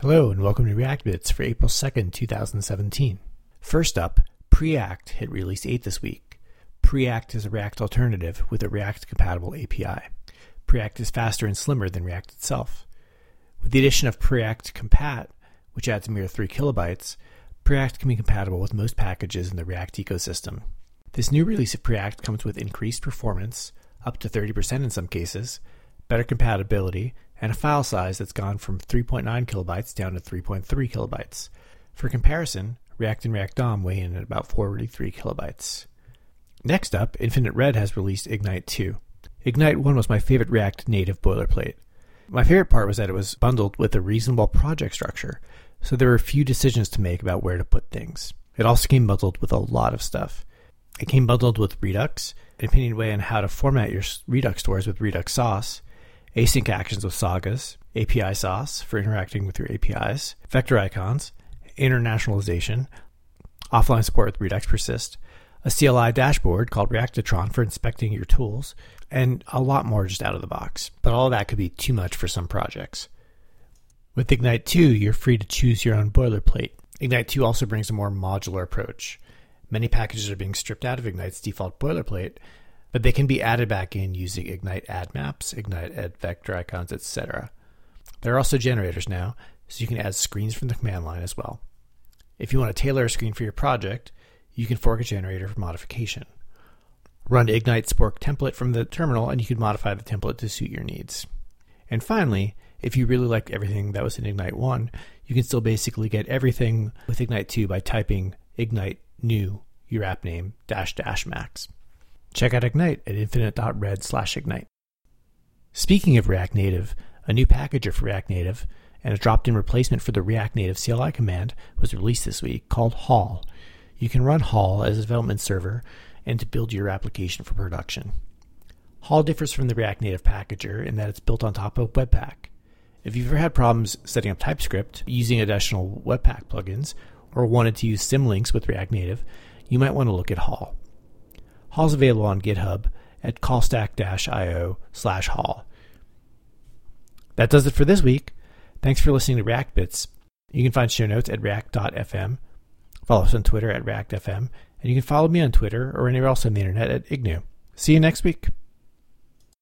Hello and welcome to React Bits for April 2nd, 2017. First up, Preact hit release 8 this week. Preact is a React alternative with a React compatible API. Preact is faster and slimmer than React itself. With the addition of Preact Compat, which adds a mere 3 kilobytes, Preact can be compatible with most packages in the React ecosystem. This new release of Preact comes with increased performance, up to 30% in some cases, better compatibility, and a file size that's gone from 3.9 kilobytes down to 3.3 kilobytes. For comparison, React and React DOM weigh in at about 43 kilobytes. Next up, Infinite Red has released Ignite 2. Ignite 1 was my favorite React native boilerplate. My favorite part was that it was bundled with a reasonable project structure, so there were few decisions to make about where to put things. It also came bundled with a lot of stuff. It came bundled with Redux, an opinion way on how to format your Redux stores with Redux Sauce, async actions with sagas, API sauce for interacting with your APIs, vector icons, internationalization, offline support with Redux Persist, a CLI dashboard called Reactotron for inspecting your tools, and a lot more just out of the box. But all of that could be too much for some projects. With Ignite 2, you're free to choose your own boilerplate. Ignite 2 also brings a more modular approach. Many packages are being stripped out of Ignite's default boilerplate but they can be added back in using Ignite add maps, Ignite add vector icons, etc. There are also generators now, so you can add screens from the command line as well. If you want to tailor a screen for your project, you can fork a generator for modification. Run Ignite Spork template from the terminal and you can modify the template to suit your needs. And finally, if you really liked everything that was in Ignite 1, you can still basically get everything with Ignite 2 by typing Ignite new your app name dash dash max. Check out Ignite at infinite.red slash ignite. Speaking of React Native, a new packager for React Native and a dropped in replacement for the React Native CLI command was released this week called Haul. You can run Haul as a development server and to build your application for production. Haul differs from the React Native packager in that it's built on top of Webpack. If you've ever had problems setting up TypeScript using additional Webpack plugins or wanted to use symlinks with React Native, you might want to look at Haul. Haul's available on GitHub at callstack-io slash haul. That does it for this week. Thanks for listening to React Bits. You can find show notes at react.fm. Follow us on Twitter at reactfm. And you can follow me on Twitter or anywhere else on the internet at ignu. See you next week.